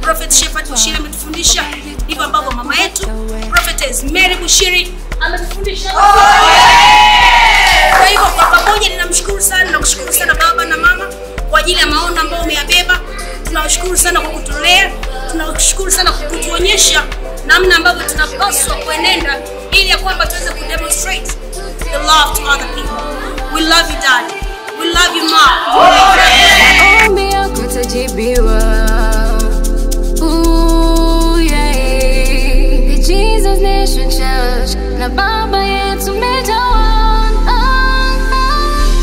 Prophet Shepherd Bushiri ametufundisha, ndivyo ambavyo mama yetu Prophetess Mary Bushiri ametufundisha. Kwa hivyo kwa pamoja ninamshukuru sana na kushukuru sana baba na mama kwa ajili ya maono ambayo umeyabeba. Tunawashukuru sana kwa kutulea, tunawashukuru sana kwa kutuonyesha namna ambavyo tunapaswa kuenenda ili ya kwamba tuweze kudemonstrate the love to other people. We love you dad. We love you mom. Maombi yako yatajibiwa. Ooh, yeah. The Jesus Nation Church na baba yetu One. Oh,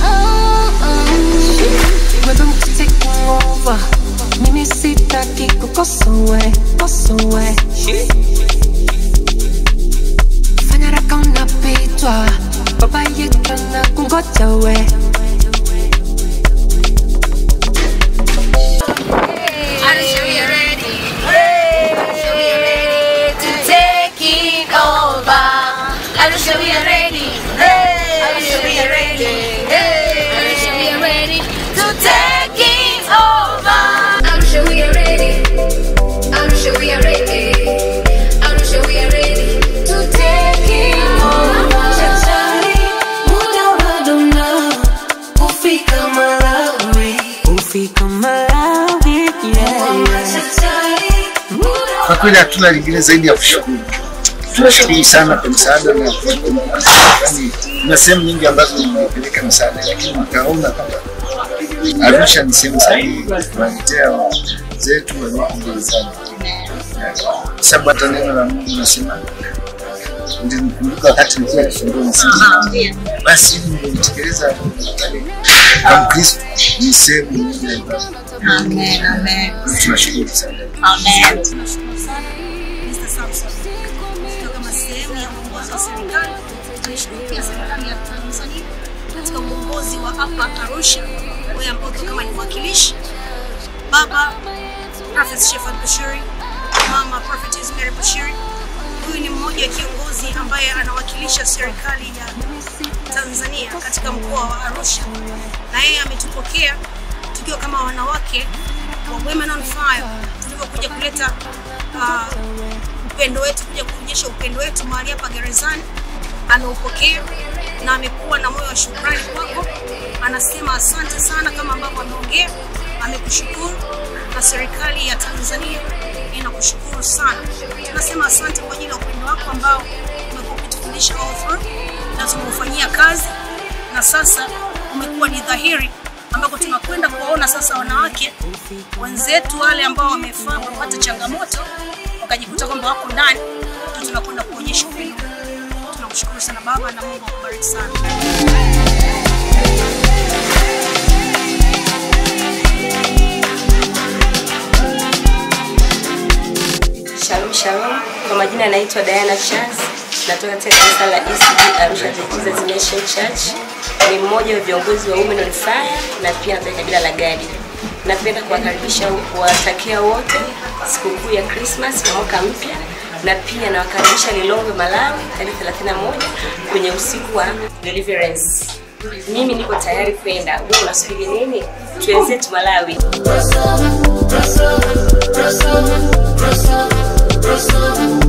oh, oh, oh. Wewe mtu taking over. Mimi sitaki kukosa we, kosa we. Fanya raka unapitwa. Baba yetu na kungoja we. We are ready. Arisha, we are ready. Arisha, we are ready to take it over. Arisha, we are ready. Arisha, we are ready. Arisha, we are ready to take it over. Shetani, muda bado mnao. Kufika Malawi. Kufika Malawi, yeah, yeah. Kwa kweli hatuna lingine zaidi ya kushukuru. Tunashukuru sana kwa msaada na na sehemu nyingi ambazo tumepeleka msaada, lakini tukaona kwamba Arusha ni sehemu sahihi kuwaletea zetu walioko gerezani, kwa sababu hata neno la Mungu nasema ndinikumbuka wakati nikiwa kifungua msingi, basi nitekeleza kwa Mkristo ni sehemu nyingi. amen. tunashukuru sana. Amen. Tunaishukuru pia serikali ya Tanzania katika uongozi wa hapa Arusha, wewe ambao kama ni mwakilishi, baba Prophet Shepherd Bushiri, mama Prophetess Mary Bushiri. Huyu ni mmoja wa kiongozi ambaye anawakilisha serikali ya Tanzania katika mkoa wa Arusha, na yeye ametupokea tukiwa kama wanawake wa Women on Fire tulivyokuja kuleta uh, upendo wetu, kuja kuonyesha upendo wetu mahali hapa gerezani. Ameupokea na amekuwa na moyo wa shukrani kwako. Anasema asante sana, kama ambavyo ameongea, amekushukuru na serikali ya Tanzania inakushukuru sana. Tunasema asante kwa ajili ya upendo wako ambao umekuwa ukitufundisha na tumeufanyia kazi, na sasa umekuwa ni dhahiri ambako tunakwenda kuwaona sasa wanawake wenzetu wale ambao wamefaa kupata changamoto wakajikuta kwamba wako ndani, tunakwenda kuonyesha upendo. Tunakushukuru sana Baba na Mungu akubariki sana. Shalom shalom, kwa majina naitwa Diana Charles, natoka katika kanisa la ECD Arusha Jesus Nation Church. Ni mmoja wa viongozi wa Women on Fire na pia natoka kabila la Gadi. Napenda kuwakaribisha kuwatakia wote sikukuu ya Christmas na mwaka mpya, na pia nawakaribisha Lilongwe Malawi tarehe 31 kwenye usiku wa Deliverance. Mimi niko tayari kwenda, wewe unasubiri nini? Twenzetu Malawi. Press over, press over, press over,